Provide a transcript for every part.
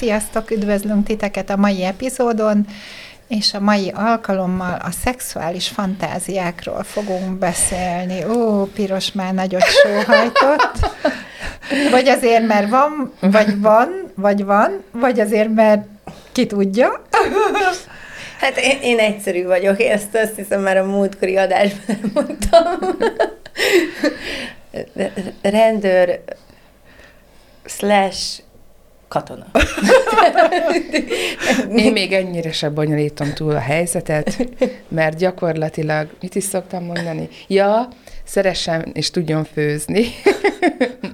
Sziasztok, üdvözlünk titeket a mai epizódon, és a mai alkalommal a szexuális fantáziákról fogunk beszélni. Ó, Piros már nagyot sóhajtott. Vagy azért, mert van, vagy van, vagy van, vagy azért, mert ki tudja. Hát én, én egyszerű vagyok, én ezt azt hiszem már a múltkori adásban mondtam. Rendőr slash katona. Én még ennyire se bonyolítom túl a helyzetet, mert gyakorlatilag, mit is szoktam mondani? Ja, szeressem és tudjon főzni.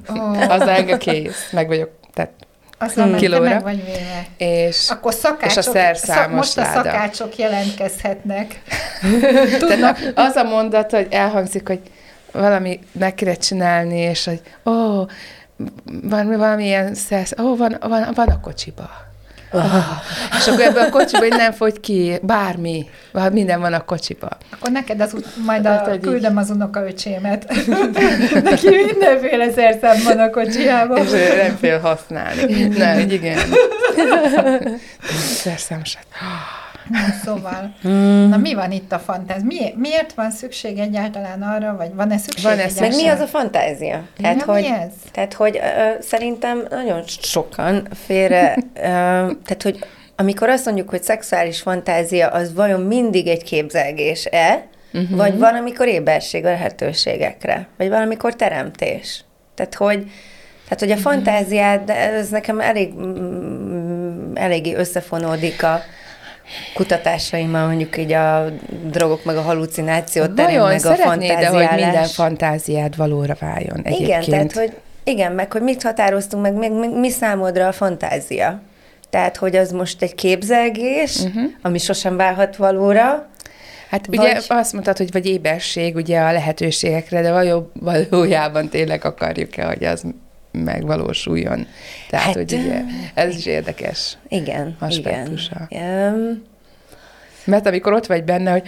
Oh. Az engem kész, meg vagyok, tehát Azon, hmm. kilóra. meg vagy véve. És, Akkor szakácsok, és a szerszámos Most a láda. szakácsok jelentkezhetnek. Tehát az a mondat, hogy elhangzik, hogy valami meg kéne csinálni, és hogy ó, oh, van valamilyen szersz, ó, oh, van, van, van a kocsiba. Oh. És akkor ebből a kocsiba nem fogy ki, bármi, minden van a kocsiba. Akkor neked az majd a, hát, küldöm az unokaöcsémet. Neki mindenféle szerszám van a kocsiában. És nem fél használni. Nem, igen. Szerszám se. Szóval, mm. na mi van itt a fantáz? Mi, miért van szükség egyáltalán arra, vagy van-e szükség van ez Meg mi az a fantázia? Tehát, ja, hogy, mi ez? Tehát, hogy uh, szerintem nagyon sokan félre, uh, tehát, hogy amikor azt mondjuk, hogy szexuális fantázia, az vajon mindig egy képzelgés-e, uh-huh. vagy van, amikor éberség a lehetőségekre, vagy van, amikor teremtés. Tehát, hogy tehát, hogy a uh-huh. fantáziád, ez nekem elég, eléggé összefonódik a, kutatásaimmal mondjuk így a drogok, meg a halucináció terén, meg a fantáziálás. hogy minden fantáziád valóra váljon egyébként. Igen, tehát, hogy igen, meg hogy mit határoztunk meg, meg, meg mi számodra a fantázia. Tehát, hogy az most egy képzelgés, uh-huh. ami sosem válhat valóra, Hát vagy... ugye azt mondtad, hogy vagy éberség ugye a lehetőségekre, de való, valójában tényleg akarjuk-e, hogy az megvalósuljon. Tehát, hát, hogy ugye, ez is érdekes igen, aspektusa. Igen. Mert amikor ott vagy benne, hogy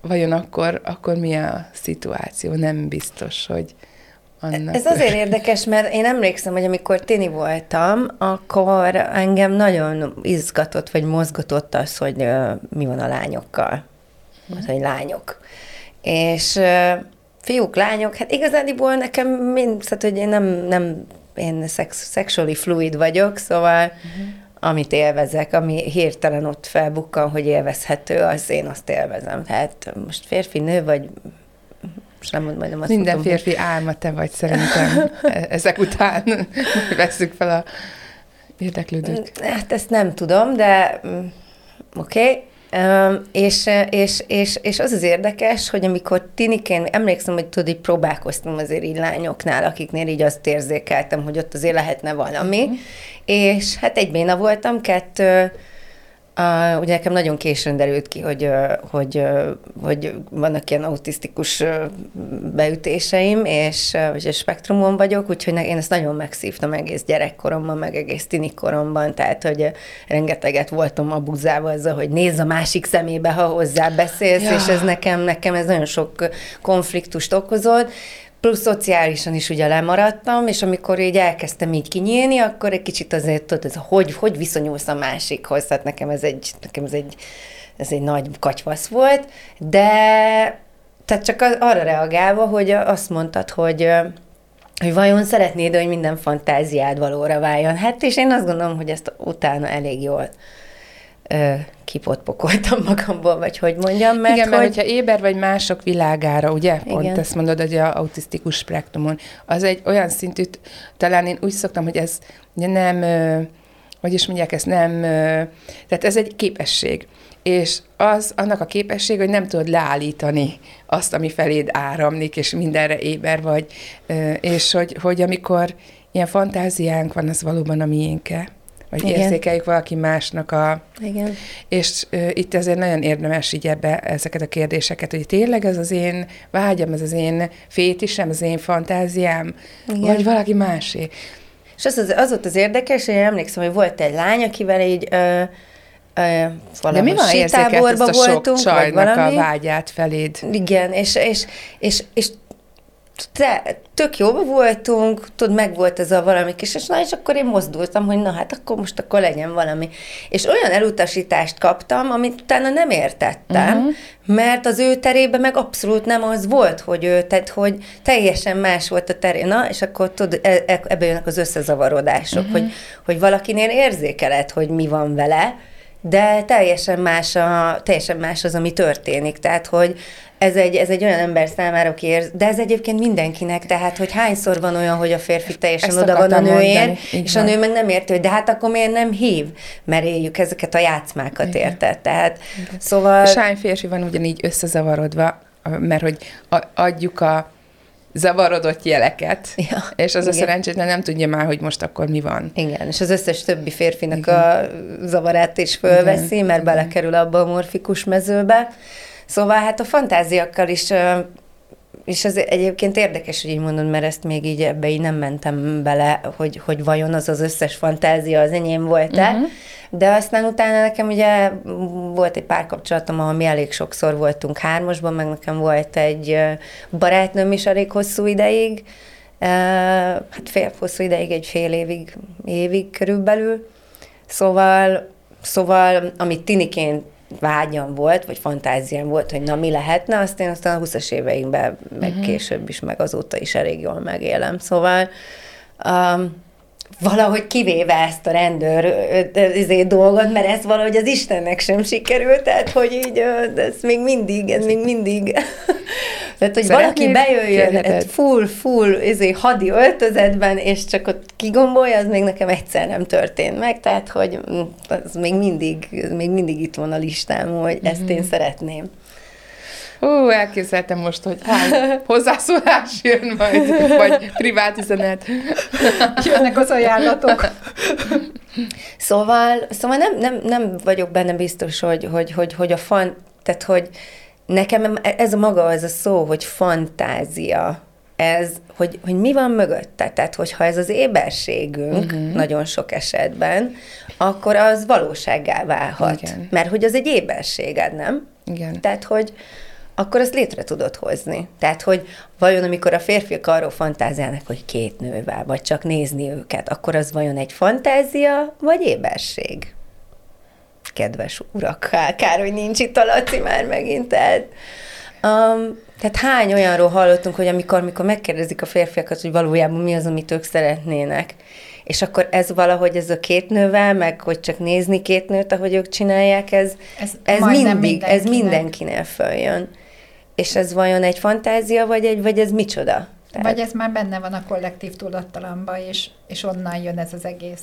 vajon akkor, akkor mi a szituáció, nem biztos, hogy annak. Ez azért érdekes, mert én emlékszem, hogy amikor tini voltam, akkor engem nagyon izgatott, vagy mozgatott az, hogy uh, mi van a lányokkal. Az, hogy lányok. És uh, fiúk, lányok, hát igazániból nekem mind, szóval, hogy én nem, nem én szex, sexually fluid vagyok, szóval uh-huh. amit élvezek, ami hirtelen ott felbukkan, hogy élvezhető, az én azt élvezem. Tehát most férfi, nő, vagy most nem mondom, majdnem azt Minden mondom, férfi álma te vagy szerintem e- ezek után. Veszük fel a érdeklődőt. Hát ezt nem tudom, de mm, oké. Okay. És, és, és, és az az érdekes, hogy amikor tinikén, emlékszem, hogy tudod, így próbálkoztam azért így lányoknál, akiknél így azt érzékeltem, hogy ott azért lehetne valami, uh-huh. és hát egy béna voltam, kettő, Uh, ugye nekem nagyon későn derült ki, hogy, hogy, hogy vannak ilyen autisztikus beütéseim, és a spektrumon vagyok, úgyhogy én ezt nagyon megszívtam egész gyerekkoromban, meg egész tinikoromban, tehát hogy rengeteget voltam abuzálva azzal, hogy nézz a másik szemébe, ha hozzá beszélsz, ja. és ez nekem, nekem ez nagyon sok konfliktust okozott, plusz szociálisan is ugye lemaradtam, és amikor így elkezdtem így kinyílni, akkor egy kicsit azért tudod, ez a, hogy, hogy viszonyulsz a másikhoz, tehát nekem ez egy, nekem ez egy, ez egy nagy katyvasz volt, de tehát csak arra reagálva, hogy azt mondtad, hogy hogy vajon szeretnéd, hogy minden fantáziád valóra váljon. Hát, és én azt gondolom, hogy ezt utána elég jól kipotpokoltam magamból, vagy hogy mondjam, mert Igen, hogy... mert hogyha éber vagy mások világára, ugye, pont Igen. ezt mondod, hogy a autisztikus spektrumon, az egy olyan szintű, talán én úgy szoktam, hogy ez nem, hogy is mondják, ez nem, tehát ez egy képesség. És az annak a képesség, hogy nem tudod leállítani azt, ami feléd áramlik, és mindenre éber vagy, és hogy, hogy amikor ilyen fantáziánk van, az valóban a miénke vagy Igen. érzékeljük valaki másnak a... Igen. És uh, itt ezért nagyon érdemes így ebbe ezeket a kérdéseket, hogy tényleg ez az én vágyam, ez az én fétisem, az én fantáziám, Igen. vagy valaki másé. És az, az, az volt az érdekes, hogy én emlékszem, hogy volt egy lány, akivel így ö, ö, De mi van érzékelt ezt a voltunk, sok csajnak a vágyát feléd? Igen, és, és, és, és te, tök jó voltunk, tudod, meg volt ez a valami kis, és na, és akkor én mozdultam, hogy na hát akkor most akkor legyen valami. És olyan elutasítást kaptam, amit utána nem értettem, uh-huh. mert az ő terében meg abszolút nem az volt, hogy ő, tehát hogy teljesen más volt a terén. Na, és akkor tudod, e, e, ebbe jönnek az összezavarodások, uh-huh. hogy, hogy valakinél érzékeled, hogy mi van vele, de teljesen más, a, teljesen más az, ami történik. Tehát, hogy ez egy, ez egy olyan ember számára, aki érz, de ez egyébként mindenkinek, tehát, hogy hányszor van olyan, hogy a férfi teljesen Ezt oda van a nőért, és a nő meg nem érti, hogy de hát akkor miért nem hív, mert éljük ezeket a játszmákat, Igen. érted? Tehát, Igen. szóval... És hány férfi van ugyanígy összezavarodva, mert hogy adjuk a zavarodott jeleket, ja, és az igen. a szerencsétlen nem tudja már, hogy most akkor mi van. Igen, és az összes többi férfinak igen. a zavarát is fölveszi, igen. mert igen. belekerül abba a morfikus mezőbe. Szóval hát a fantáziakkal is és ez egyébként érdekes, hogy így mondod, mert ezt még így ebbe így nem mentem bele, hogy, hogy vajon az az összes fantázia az enyém volt-e, uh-huh. de aztán utána nekem ugye volt egy párkapcsolatom, ahol mi elég sokszor voltunk hármasban, meg nekem volt egy barátnőm is elég hosszú ideig, hát fél hosszú ideig, egy fél évig, évig körülbelül, szóval, szóval amit tiniként vágyam volt, vagy fantáziám volt, hogy na mi lehetne, azt én aztán a 20-as éveimben, meg uh-huh. később is, meg azóta is elég jól megélem. Szóval um, valahogy kivéve ezt a rendőr ezért dolgot, mert ez valahogy az Istennek sem sikerült, tehát hogy így ez még mindig, ez még mindig tehát, hogy Szeretnéd? valaki bejöjjön full, full ezért hadi öltözetben, és csak ott kigombolja, az még nekem egyszer nem történt meg, tehát hogy az még mindig, még mindig itt van a listám, hogy mm-hmm. ezt én mhm. szeretném. Ó, elképzeltem most, hogy hány hozzászólás jön majd, vagy privát üzenet. Jönnek az ajánlatok. Szóval, szóval nem, nem, nem vagyok benne biztos, hogy, hogy, hogy, hogy a fan, tehát hogy nekem ez a maga az a szó, hogy fantázia, ez, hogy, hogy mi van mögötte. Tehát, hogyha ez az éberségünk uh-huh. nagyon sok esetben, akkor az valósággá válhat. Igen. Mert hogy az egy éberséged, nem? Igen. Tehát, hogy akkor azt létre tudod hozni. Tehát, hogy vajon amikor a férfiak arról fantáziálnak, hogy két nővel, vagy csak nézni őket, akkor az vajon egy fantázia, vagy éberség? Kedves urak, kár, hogy nincs itt a Laci már megint, tehát, um, tehát hány olyanról hallottunk, hogy amikor, amikor megkérdezik a férfiakat, hogy valójában mi az, amit ők szeretnének, és akkor ez valahogy ez a két nővel, meg hogy csak nézni két nőt, ahogy ők csinálják, ez, ez, ez mindig, mindenkinek. ez mindenkinél följön. És ez vajon egy fantázia, vagy, egy, vagy ez micsoda? Tehát... Vagy ez már benne van a kollektív tudattalamban, és, és onnan jön ez az egész.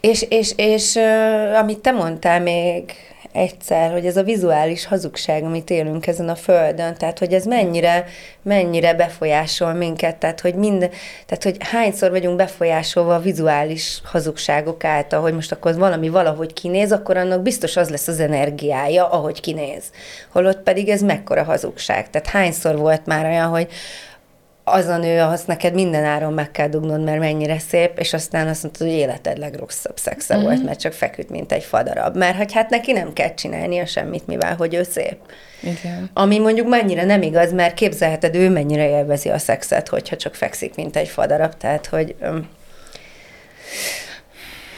És, és, és uh, amit te mondtál még egyszer, hogy ez a vizuális hazugság, amit élünk ezen a földön, tehát hogy ez mennyire, mennyire befolyásol minket, tehát hogy minden, tehát hogy hányszor vagyunk befolyásolva a vizuális hazugságok által, hogy most akkor valami valahogy kinéz, akkor annak biztos az lesz az energiája, ahogy kinéz. Holott pedig ez mekkora hazugság. Tehát hányszor volt már olyan, hogy az a nő, ahhoz neked minden áron meg kell dugnod, mert mennyire szép, és aztán azt mondtad, hogy életed legrosszabb szexe uh-huh. volt, mert csak feküdt, mint egy fadarab. Mert hogy hát neki nem kell csinálnia semmit, mivel hogy ő szép. Igen. Ami mondjuk mennyire nem igaz, mert képzelheted, ő mennyire élvezi a szexet, hogyha csak fekszik, mint egy fadarab. Tehát, hogy... Um,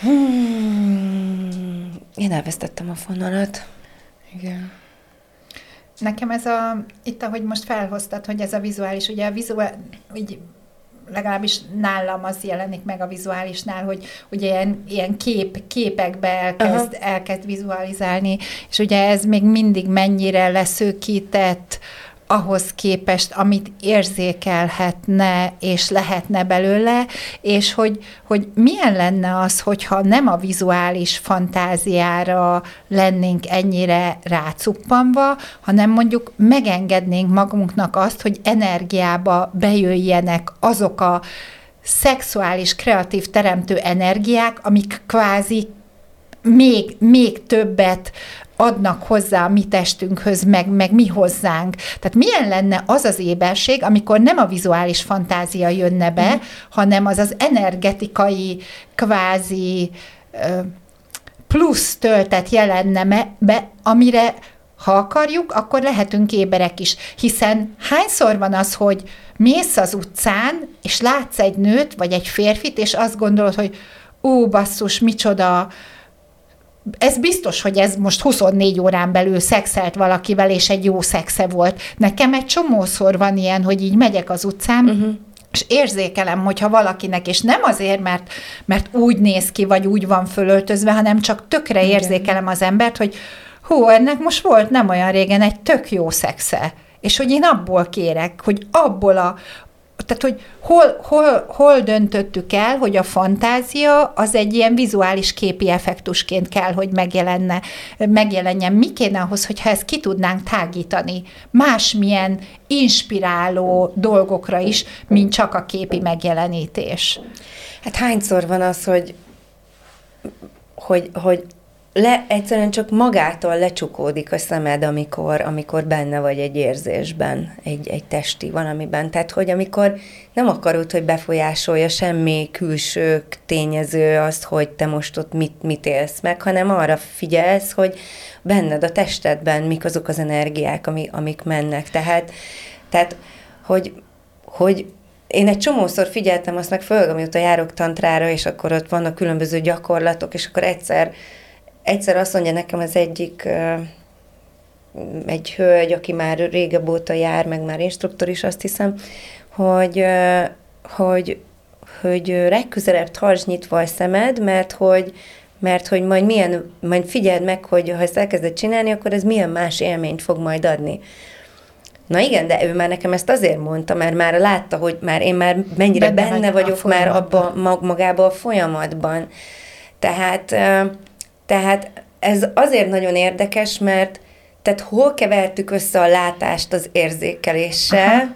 hmm, én elvesztettem a fonalat. Igen. Nekem ez a, itt ahogy most felhoztad, hogy ez a vizuális, ugye a vizuális, így legalábbis nálam az jelenik meg a vizuálisnál, hogy ugye ilyen, ilyen kép, képekbe elkezd, elkezd vizualizálni, és ugye ez még mindig mennyire leszőkített, ahhoz képest, amit érzékelhetne és lehetne belőle, és hogy, hogy milyen lenne az, hogyha nem a vizuális fantáziára lennénk ennyire rácuppanva, hanem mondjuk megengednénk magunknak azt, hogy energiába bejöjjenek azok a szexuális, kreatív, teremtő energiák, amik kvázi még, még többet adnak hozzá a mi testünkhöz, meg, meg mi hozzánk. Tehát milyen lenne az az éberség, amikor nem a vizuális fantázia jönne be, mm. hanem az az energetikai, kvázi plusz töltet jelenne be, amire ha akarjuk, akkor lehetünk éberek is. Hiszen hányszor van az, hogy mész az utcán, és látsz egy nőt, vagy egy férfit, és azt gondolod, hogy ó, basszus, micsoda, ez biztos, hogy ez most 24 órán belül szexelt valakivel, és egy jó szexe volt. Nekem egy csomószor van ilyen, hogy így megyek az utcán, uh-huh és érzékelem, hogyha valakinek, és nem azért, mert, mert úgy néz ki, vagy úgy van fölöltözve, hanem csak tökre Igen. érzékelem az embert, hogy hú, ennek most volt nem olyan régen egy tök jó szexe, és hogy én abból kérek, hogy abból a, tehát, hogy hol, hol, hol döntöttük el, hogy a fantázia az egy ilyen vizuális képi effektusként kell, hogy megjelenne, megjelenjen. Mi kéne ahhoz, hogyha ezt ki tudnánk tágítani másmilyen inspiráló dolgokra is, mint csak a képi megjelenítés? Hát hányszor van az, hogy hogy, hogy le, egyszerűen csak magától lecsukódik a szemed, amikor, amikor benne vagy egy érzésben, egy, egy testi valamiben. Tehát, hogy amikor nem akarod, hogy befolyásolja semmi külső tényező azt, hogy te most ott mit, mit élsz meg, hanem arra figyelsz, hogy benned a testedben mik azok az energiák, ami, amik mennek. Tehát, tehát hogy, hogy én egy csomószor figyeltem azt meg, főleg amióta járok tantrára, és akkor ott vannak különböző gyakorlatok, és akkor egyszer egyszer azt mondja nekem az egyik egy hölgy, aki már régebb óta jár, meg már instruktor is, azt hiszem, hogy, hogy, hogy legközelebb tartsd nyitva a szemed, mert hogy, mert hogy majd milyen, majd figyeld meg, hogy ha ezt elkezded csinálni, akkor ez milyen más élményt fog majd adni. Na igen, de ő már nekem ezt azért mondta, mert már látta, hogy már én már mennyire benne, benne vagyok már abba magába a folyamatban. Tehát tehát ez azért nagyon érdekes, mert tehát hol kevertük össze a látást az érzékeléssel, Aha.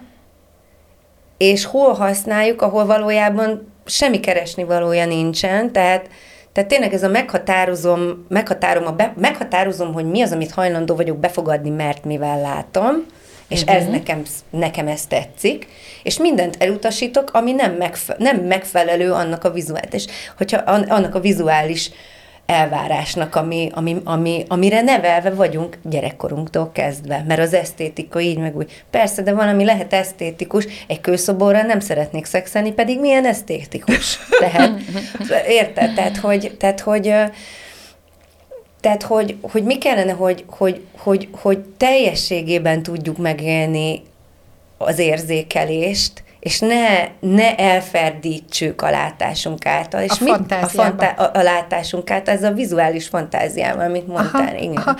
és hol használjuk, ahol valójában semmi keresni valója nincsen, tehát tehát tényleg ez a meghatározom, meghatárom, a be, meghatározom, hogy mi az, amit hajlandó vagyok befogadni, mert mivel látom, és uh-huh. ez nekem, nekem ez tetszik, és mindent elutasítok, ami nem, megfe, nem megfelelő annak a vizuális, és hogyha annak a vizuális uh, elvárásnak, ami, ami, ami, amire nevelve vagyunk gyerekkorunktól kezdve, mert az esztétika így meg úgy. Persze, de valami lehet esztétikus, egy kőszoborral nem szeretnék szexelni, pedig milyen esztétikus lehet. Érted? Tehát, hogy, tehát, hogy tehát, hogy, hogy mi kellene, hogy, hogy, hogy, hogy teljességében tudjuk megélni az érzékelést, és ne, ne elferdítsük a látásunk által. És a mit, a, fanta- a, a látásunk által, ez a vizuális fantáziával, amit mondtál. Aha, igen. Aha.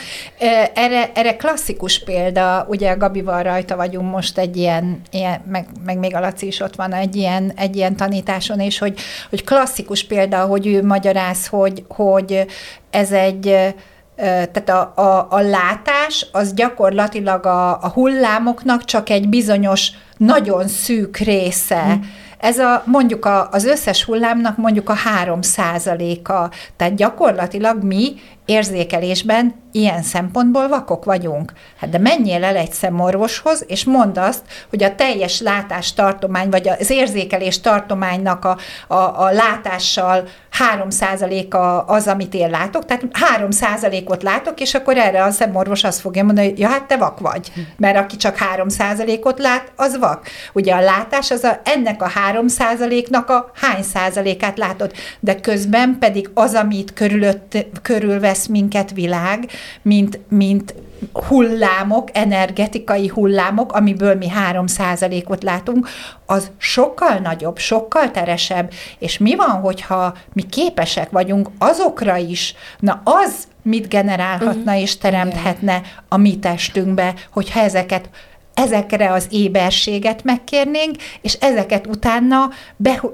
Erre, erre klasszikus példa, ugye a Gabival rajta vagyunk most egy ilyen, ilyen meg, meg még a Laci is ott van egy ilyen, egy ilyen tanításon, és hogy, hogy klasszikus példa, hogy ő magyaráz, hogy, hogy ez egy tehát a, a, a látás az gyakorlatilag a, a hullámoknak csak egy bizonyos nagyon szűk része. Hmm. Ez a, mondjuk a, az összes hullámnak mondjuk a három százaléka. Tehát gyakorlatilag mi érzékelésben ilyen szempontból vakok vagyunk. Hát de menjél el egy szemorvoshoz, és mondd azt, hogy a teljes látástartomány, vagy az érzékelés tartománynak a, a, a látással 3%-a az, amit én látok, tehát 3%-ot látok, és akkor erre a szemorvos azt fogja mondani, hogy ja, hát te vak vagy, mert aki csak 3%-ot lát, az vak. Ugye a látás az a, ennek a 3%-nak a hány százalékát látod, de közben pedig az, amit körülött, körülvesz minket világ, mint, mint hullámok, energetikai hullámok, amiből mi 3%-ot látunk, az sokkal nagyobb, sokkal teresebb, és mi van, hogyha mi képesek vagyunk azokra is, na az mit generálhatna uh-huh. és teremthetne a mi testünkbe, hogyha ezeket ezekre az éberséget megkérnénk, és ezeket utána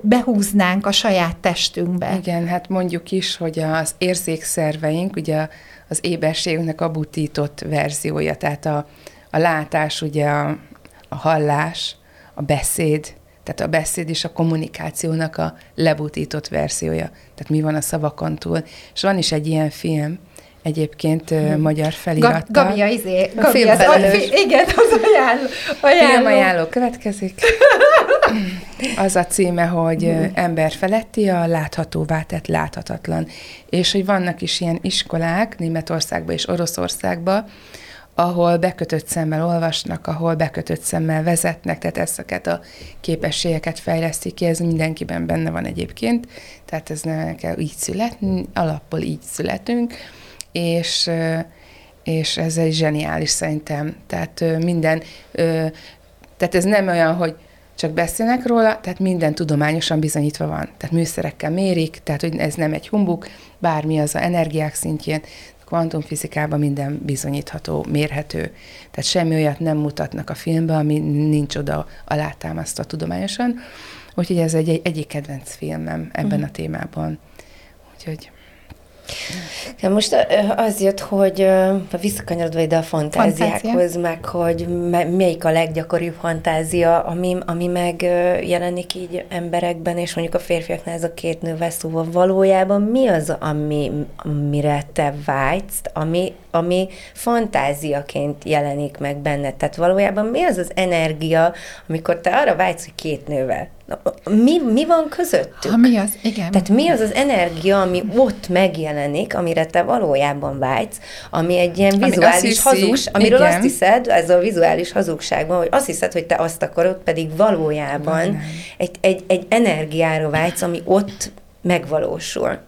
behúznánk a saját testünkbe. Igen, hát mondjuk is, hogy az érzékszerveink, ugye az éberségünknek a butított verziója, tehát a, a látás, ugye a, a hallás, a beszéd, tehát a beszéd és a kommunikációnak a lebutított verziója. Tehát mi van a szavakon túl. És van is egy ilyen film, egyébként hmm. magyar felirattal. Gabia, izé, Gabia, az, az, igen, az ajánló. ajánló. Film ajánló következik. Az a címe, hogy hmm. ember feletti a láthatóvá tett láthatatlan. És hogy vannak is ilyen iskolák Németországban és Oroszországban, ahol bekötött szemmel olvasnak, ahol bekötött szemmel vezetnek, tehát ezeket a képességeket fejlesztik ki, ez mindenkiben benne van egyébként, tehát ez nem kell így születni, alapból így születünk, és, és ez egy zseniális szerintem, tehát minden, tehát ez nem olyan, hogy csak beszélnek róla, tehát minden tudományosan bizonyítva van. Tehát műszerekkel mérik, tehát hogy ez nem egy humbuk, bármi az a energiák szintjén, kvantumfizikában minden bizonyítható, mérhető. Tehát semmi olyat nem mutatnak a filmben, ami nincs oda alátámasztva tudományosan. Úgyhogy ez egy, egy egyik kedvenc filmem ebben uh-huh. a témában. Úgyhogy... Most az jött, hogy visszakanyarodva ide a fantáziákhoz, Fantázia. meg hogy melyik a leggyakoribb fantázia, ami, ami megjelenik így emberekben, és mondjuk a férfiaknál ez a két nővel szóval valójában mi az, ami, amire te vágysz, ami, ami fantáziaként jelenik meg benned? Tehát valójában mi az az energia, amikor te arra vágysz, hogy két nővel mi, mi van közöttük? Ha mi az, igen. Tehát mi az az energia, ami ott megjelenik, amire te valójában vágysz, ami egy ilyen vizuális ami hazugság, amiről igen. azt hiszed, ez a vizuális hazugságban, hogy azt hiszed, hogy te azt akarod, pedig valójában egy, egy, egy energiára vágysz, ami ott megvalósul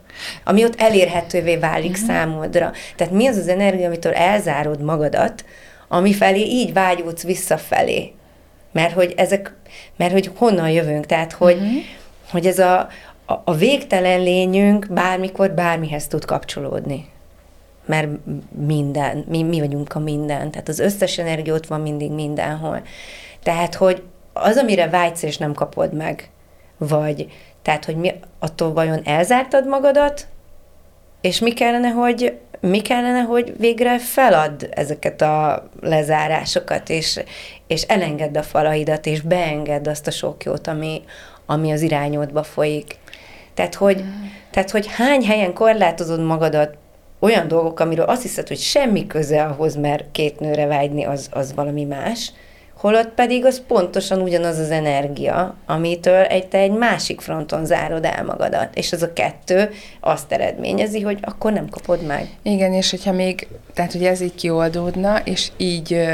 ami ott elérhetővé válik uh-huh. számodra. Tehát mi az az energia, amitől elzárod magadat, ami felé így vágyódsz visszafelé. Mert hogy ezek mert hogy honnan jövünk, tehát hogy, uh-huh. hogy ez a, a, a végtelen lényünk bármikor bármihez tud kapcsolódni. Mert minden, mi, mi vagyunk a minden, tehát az összes energia ott van mindig mindenhol. Tehát, hogy az, amire vágysz és nem kapod meg, vagy tehát, hogy mi, attól vajon elzártad magadat, és mi kellene, hogy mi kellene, hogy végre felad ezeket a lezárásokat, és, és elengedd a falaidat, és beengedd azt a sok jót, ami, ami az irányodba folyik. Tehát hogy, tehát, hogy hány helyen korlátozod magadat olyan dolgok, amiről azt hiszed, hogy semmi köze ahhoz, mert két nőre vágyni, az, az valami más, holott pedig az pontosan ugyanaz az energia, amitől egy, te egy másik fronton zárod el magadat, és az a kettő azt eredményezi, hogy akkor nem kapod meg. Igen, és hogyha még, tehát hogy ez így kioldódna, és így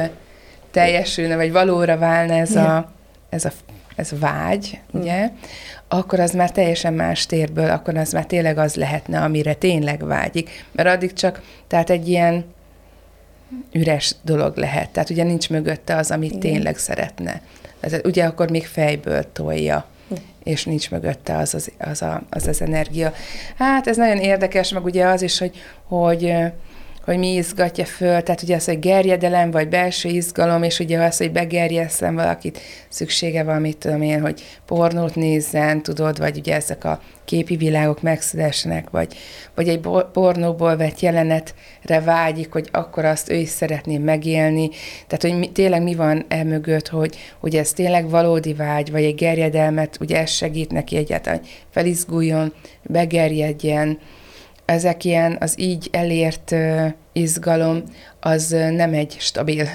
teljesülne, vagy valóra válna ez, a, ez, a, ez vágy, mm. ugye, akkor az már teljesen más térből, akkor az már tényleg az lehetne, amire tényleg vágyik. Mert addig csak, tehát egy ilyen üres dolog lehet. Tehát ugye nincs mögötte az, amit Igen. tényleg szeretne. Ez, ugye akkor még fejből tolja és nincs mögötte az az, az, a, az az energia. Hát ez nagyon érdekes, meg ugye az is, hogy, hogy hogy mi izgatja föl, tehát ugye az, hogy gerjedelem, vagy belső izgalom, és ugye az, hogy begerjesszem valakit, szüksége van, mit tudom én, hogy pornót nézzen, tudod, vagy ugye ezek a képi világok megszülessenek, vagy, vagy egy pornóból vett jelenetre vágyik, hogy akkor azt ő is szeretné megélni. Tehát, hogy mi, tényleg mi van e mögött, hogy, hogy ez tényleg valódi vágy, vagy egy gerjedelmet, ugye ez segít neki egyáltalán, hogy felizguljon, begerjedjen, ezek ilyen, az így elért izgalom, az nem egy stabil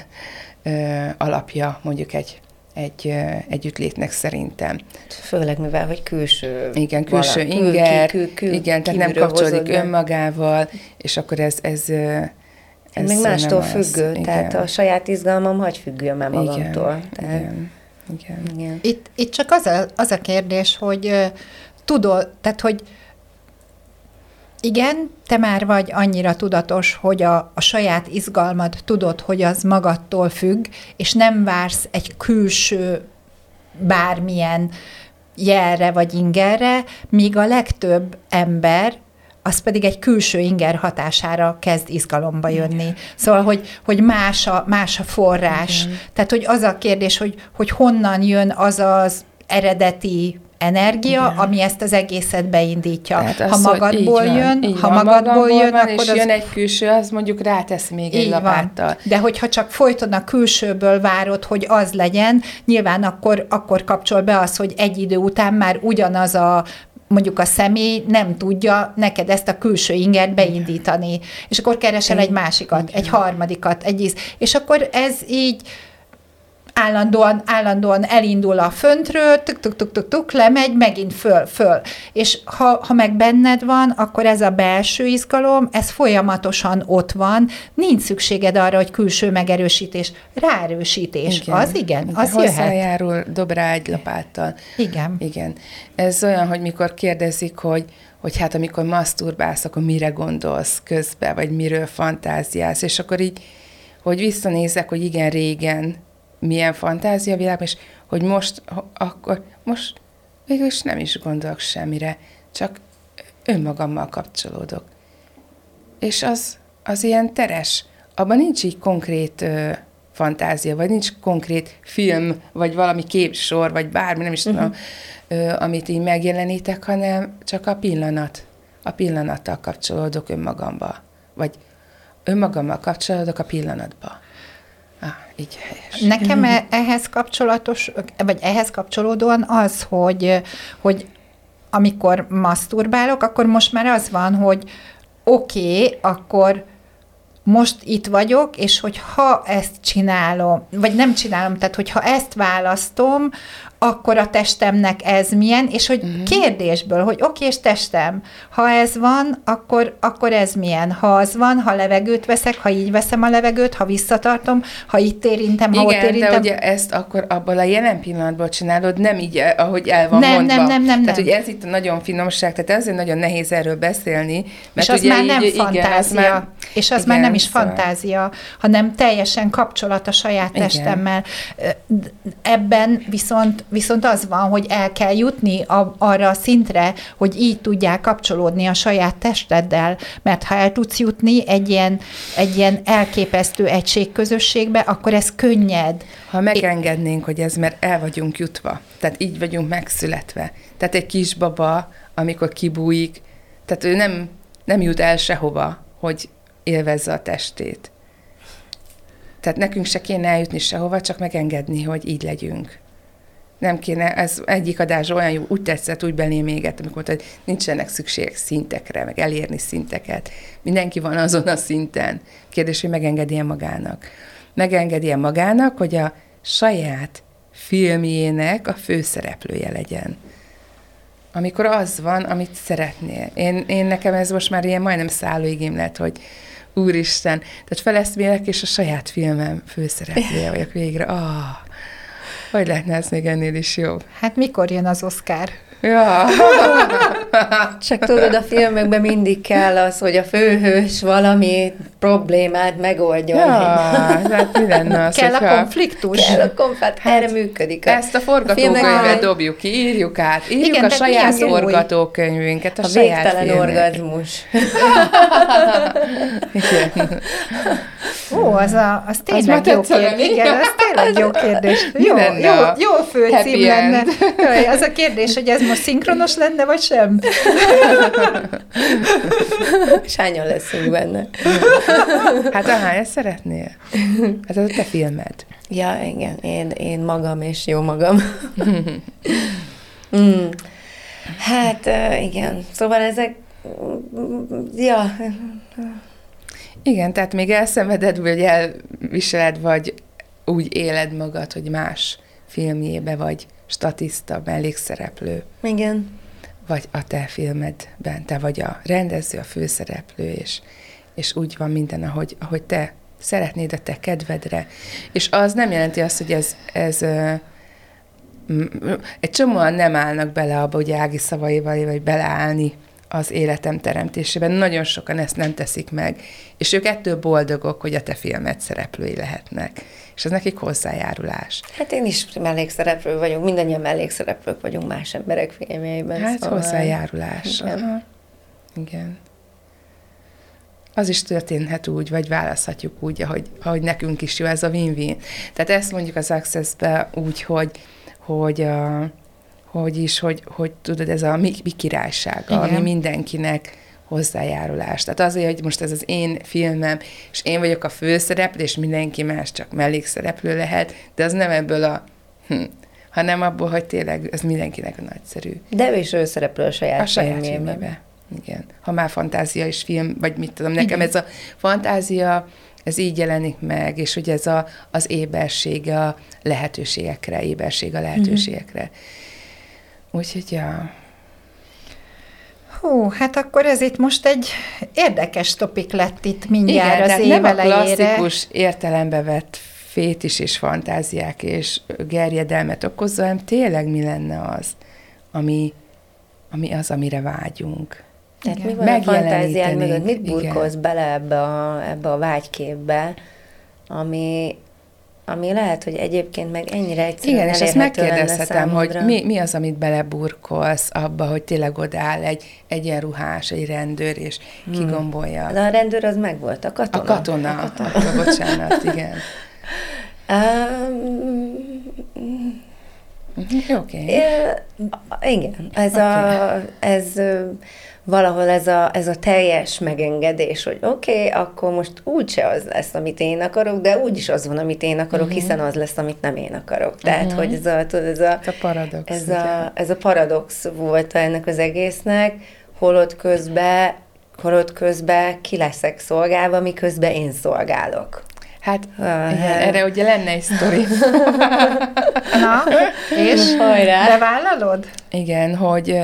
alapja mondjuk egy egy együttlétnek szerintem. Főleg mivel, hogy külső Igen, külső vala, inger, kül, kül, kül, igen, tehát nem kapcsolódik önmagával, és akkor ez, ez ez még mástól függő, az, tehát igen. a saját izgalmam hagy függő már magamtól. Igen, tehát, igen, igen. igen. Itt, itt csak az a, az a kérdés, hogy tudod, tehát hogy igen, te már vagy annyira tudatos, hogy a, a saját izgalmad tudod, hogy az magadtól függ, és nem vársz egy külső bármilyen jelre vagy ingerre, míg a legtöbb ember az pedig egy külső inger hatására kezd izgalomba jönni. Igen. Szóval, hogy, hogy más, a, más a forrás. Igen. Tehát, hogy az a kérdés, hogy, hogy honnan jön az az eredeti energia, Igen. ami ezt az egészet beindítja. Tehát ha az, magadból jön, van, ha van, magadból jön, van, akkor és az... jön egy külső, az mondjuk rátesz még egy lapáttal. Van. De hogyha csak folyton a külsőből várod, hogy az legyen, nyilván akkor, akkor kapcsol be az, hogy egy idő után már ugyanaz a mondjuk a személy nem tudja neked ezt a külső ingert beindítani. És akkor keresel egy másikat, egy harmadikat, egy íz. És akkor ez így állandóan, állandóan elindul a föntről, tuk, tuk, tuk, tuk, tuk, lemegy, megint föl, föl. És ha, ha meg benned van, akkor ez a belső izgalom, ez folyamatosan ott van, nincs szükséged arra, hogy külső megerősítés, ráerősítés, igen. az igen, igen az Hozzájárul, jöhet. dob rá egy lapáttal. Igen. Igen. Ez olyan, hogy mikor kérdezik, hogy hogy hát amikor maszturbálsz, akkor mire gondolsz közbe, vagy miről fantáziálsz, és akkor így, hogy visszanézek, hogy igen, régen milyen fantáziavilág, és hogy most, akkor, most végülis nem is gondolok semmire, csak önmagammal kapcsolódok. És az, az ilyen teres, abban nincs így konkrét ö, fantázia, vagy nincs konkrét film, vagy valami képsor, vagy bármi, nem is uh-huh. tudom, ö, amit így megjelenítek, hanem csak a pillanat. A pillanattal kapcsolódok önmagamba. Vagy önmagammal kapcsolódok a pillanatba. Ah, így helyes. Nekem ehhez kapcsolatos, vagy ehhez kapcsolódóan az, hogy, hogy amikor maszturbálok, akkor most már az van, hogy oké, okay, akkor most itt vagyok, és hogy ha ezt csinálom, vagy nem csinálom, tehát hogyha ezt választom, akkor a testemnek ez milyen, és hogy uh-huh. kérdésből, hogy oké, és testem, ha ez van, akkor, akkor ez milyen. Ha az van, ha levegőt veszek, ha így veszem a levegőt, ha visszatartom, ha itt érintem, ha Igen, ott érintem. de ugye ezt akkor abban a jelen pillanatban csinálod, nem így, eh, ahogy el van nem, mondva. Nem, nem, nem, Tehát, nem. hogy ez itt a nagyon finomság, tehát ezért nagyon nehéz erről beszélni. Mert és az ugye már nem így, fantázia. Igen, az már, és az igen, már nem is szóval. fantázia, hanem teljesen kapcsolat a saját igen. testemmel. Ebben viszont viszont az van, hogy el kell jutni a, arra a szintre, hogy így tudják kapcsolódni a saját testeddel, mert ha el tudsz jutni egy ilyen, egy ilyen elképesztő egységközösségbe, akkor ez könnyed. Ha megengednénk, hogy ez, mert el vagyunk jutva, tehát így vagyunk megszületve. Tehát egy kisbaba, amikor kibújik, tehát ő nem, nem jut el sehova, hogy élvezze a testét. Tehát nekünk se kéne eljutni sehova, csak megengedni, hogy így legyünk nem kéne, ez egyik adás olyan jó, úgy tetszett, úgy belém éget, amikor mondta, hogy nincsenek szükség szintekre, meg elérni szinteket. Mindenki van azon a szinten. Kérdés, hogy megengedi-e magának. Megengedi-e magának, hogy a saját filmjének a főszereplője legyen. Amikor az van, amit szeretnél. Én, én nekem ez most már ilyen majdnem szállóigém lett, hogy úristen, tehát feleszmélek, és a saját filmem főszereplője vagyok végre. Ah, hogy lehetne ez még ennél is jobb? Hát mikor jön az Oscar? Ja. Csak tudod, a filmekben mindig kell az, hogy a főhős valami problémát megoldjon. Ja, hát mi lenne az, Kell a konfliktus. Kell a konflikt, hát, erre működik. A, ezt a forgatókönyvet dobjuk ki, írjuk át, írjuk Igen, a saját forgatókönyvünket, a, a saját végtelen orgazmus. Igen. Ó, az, a, az tényleg az jó kérdés. Igen, az tényleg jó kérdés. Jó, jó, jó főcím lenne. Jaj, az a kérdés, hogy ez most szinkronos lenne, vagy sem? Sányan leszünk benne. Hát aha, ezt szeretnél? Hát ez a te filmed. Ja, igen, én, én magam és jó magam. mm. Hát igen, szóval ezek, ja. Igen, tehát még elszenveded, vagy elviseled, vagy úgy éled magad, hogy más filmjébe vagy statiszta, mellékszereplő. Igen. Vagy a te filmedben, te vagy a rendező, a főszereplő, és, és úgy van minden, ahogy, ahogy te szeretnéd a te kedvedre. És az nem jelenti azt, hogy ez, ez egy csomóan nem állnak bele abba, ugye Ági szavaival, vagy beleállni az életem teremtésében. Nagyon sokan ezt nem teszik meg, és ők ettől boldogok, hogy a te filmet szereplői lehetnek. És ez nekik hozzájárulás. Hát én is mellékszereplő vagyok, mindannyian mellékszereplők vagyunk más emberek filmjeiben. Hát szóval... hozzájárulás. Igen. Aha. Igen. Az is történhet úgy, vagy választhatjuk úgy, ahogy, ahogy nekünk is jó, ez a win-win. Tehát ezt mondjuk az access úgy, hogy, hogy a, hogy is, hogy, hogy tudod, ez a mi, mi királysága, Igen. ami mindenkinek hozzájárulás. Tehát azért, hogy most ez az én filmem, és én vagyok a főszereplő, és mindenki más csak mellékszereplő lehet, de az nem ebből a hm, hanem abból, hogy tényleg ez mindenkinek a nagyszerű. De ő is ő szereplő a saját, a saját filmébe. Igen. Ha már fantázia és film, vagy mit tudom, nekem Igen. ez a fantázia, ez így jelenik meg, és hogy ez a, az éberség a lehetőségekre, éberség a lehetőségekre. Mm-hmm. Úgyhogy, ja. Hú, hát akkor ez itt most egy érdekes topik lett itt mindjárt Igen, az év nem a klasszikus értelembe vett fétis és fantáziák és gerjedelmet okozza, hanem tényleg mi lenne az, ami, ami az, amire vágyunk. Tehát igen. mi van a fantáziád mögött? Mit burkolsz bele ebbe a, ebbe a vágyképbe, ami, ami lehet, hogy egyébként meg ennyire egyszerűen Igen, és ezt megkérdezhetem, hogy mi, mi az, amit beleburkolsz abba, hogy tényleg odáll egy egyenruhás, egy rendőr, és hmm. kigombolja. De a rendőr az meg volt, a katona. A katona, a katona. Akkor, bocsánat, igen. Um, Oké. Okay. Igen, ez, okay. a, ez valahol ez a, ez a teljes megengedés, hogy oké, okay, akkor most úgyse az lesz, amit én akarok, de úgyis az van, amit én akarok, uh-huh. hiszen az lesz, amit nem én akarok. Tehát, uh-huh. hogy ez a, tudod, ez a, ez a paradox. Ez a, ez a paradox volt ennek az egésznek, holott közben holott közben ki leszek szolgálva, miközben én szolgálok. Hát igen, erre ugye lenne egy sztori. Na, és? Hajrá. Bevállalod? Igen, hogy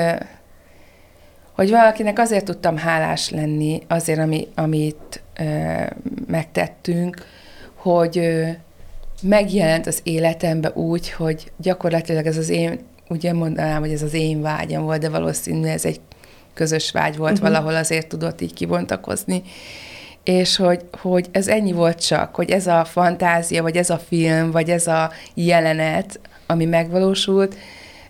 hogy valakinek azért tudtam hálás lenni, azért, ami, amit ö, megtettünk, hogy ö, megjelent az életembe úgy, hogy gyakorlatilag ez az én, ugye mondanám, hogy ez az én vágyam volt, de valószínűleg ez egy közös vágy volt, uh-huh. valahol azért tudott így kibontakozni, és hogy, hogy ez ennyi volt csak, hogy ez a fantázia, vagy ez a film, vagy ez a jelenet, ami megvalósult,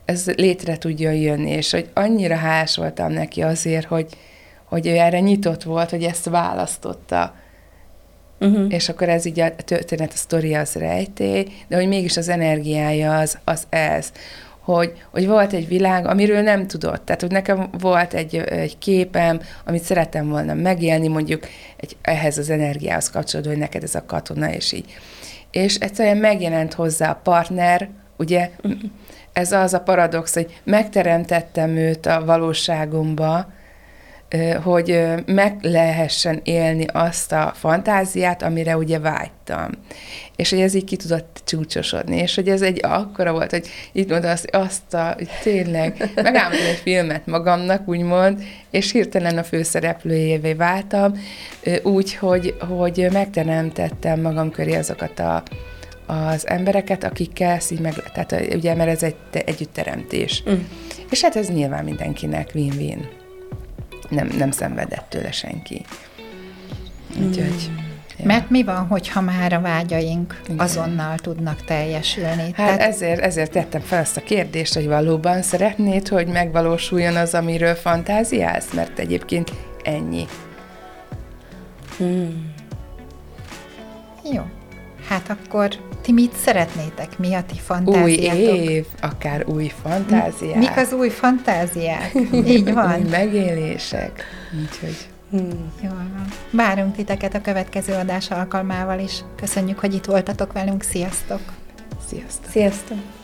ez létre tudjon jönni, és hogy annyira hálás voltam neki azért, hogy, hogy ő erre nyitott volt, hogy ezt választotta. Uh-huh. És akkor ez így a történet, a sztori az rejtély, de hogy mégis az energiája az, az ez, hogy, hogy volt egy világ, amiről nem tudott. Tehát, hogy nekem volt egy, egy képem, amit szerettem volna megélni, mondjuk egy, ehhez az energiához kapcsolódó, hogy neked ez a katona, és így. És egyszerűen megjelent hozzá a partner, ugye, uh-huh ez az a paradox, hogy megteremtettem őt a valóságomba, hogy meg lehessen élni azt a fantáziát, amire ugye vágytam. És hogy ez így ki tudott csúcsosodni, és hogy ez egy akkora volt, hogy itt mondta azt, azt a, hogy tényleg megálmodtam egy filmet magamnak, úgymond, és hirtelen a főszereplőjévé váltam, úgy, hogy, hogy megteremtettem magam köré azokat a az embereket, akikkel így meg, tehát ugye, mert ez egy együttteremtés. Mm. És hát ez nyilván mindenkinek win-win. Nem, nem szenvedett tőle senki. Úgyhogy... Mm. Ja. Mert mi van, hogyha már a vágyaink Igen. azonnal tudnak teljesülni? Hát Tehát... ezért, ezért tettem fel ezt a kérdést, hogy valóban szeretnéd, hogy megvalósuljon az, amiről fantáziálsz? Mert egyébként ennyi. Hmm. Jó. Hát akkor ti mit szeretnétek? Mi a ti fantáziátok? Új év, akár új fantáziák. Mik az új fantáziák? Így van. új megélések. Úgyhogy... Hmm. Jól van. Várunk titeket a következő adás alkalmával is. Köszönjük, hogy itt voltatok velünk. Sziasztok! Sziasztok! Sziasztok!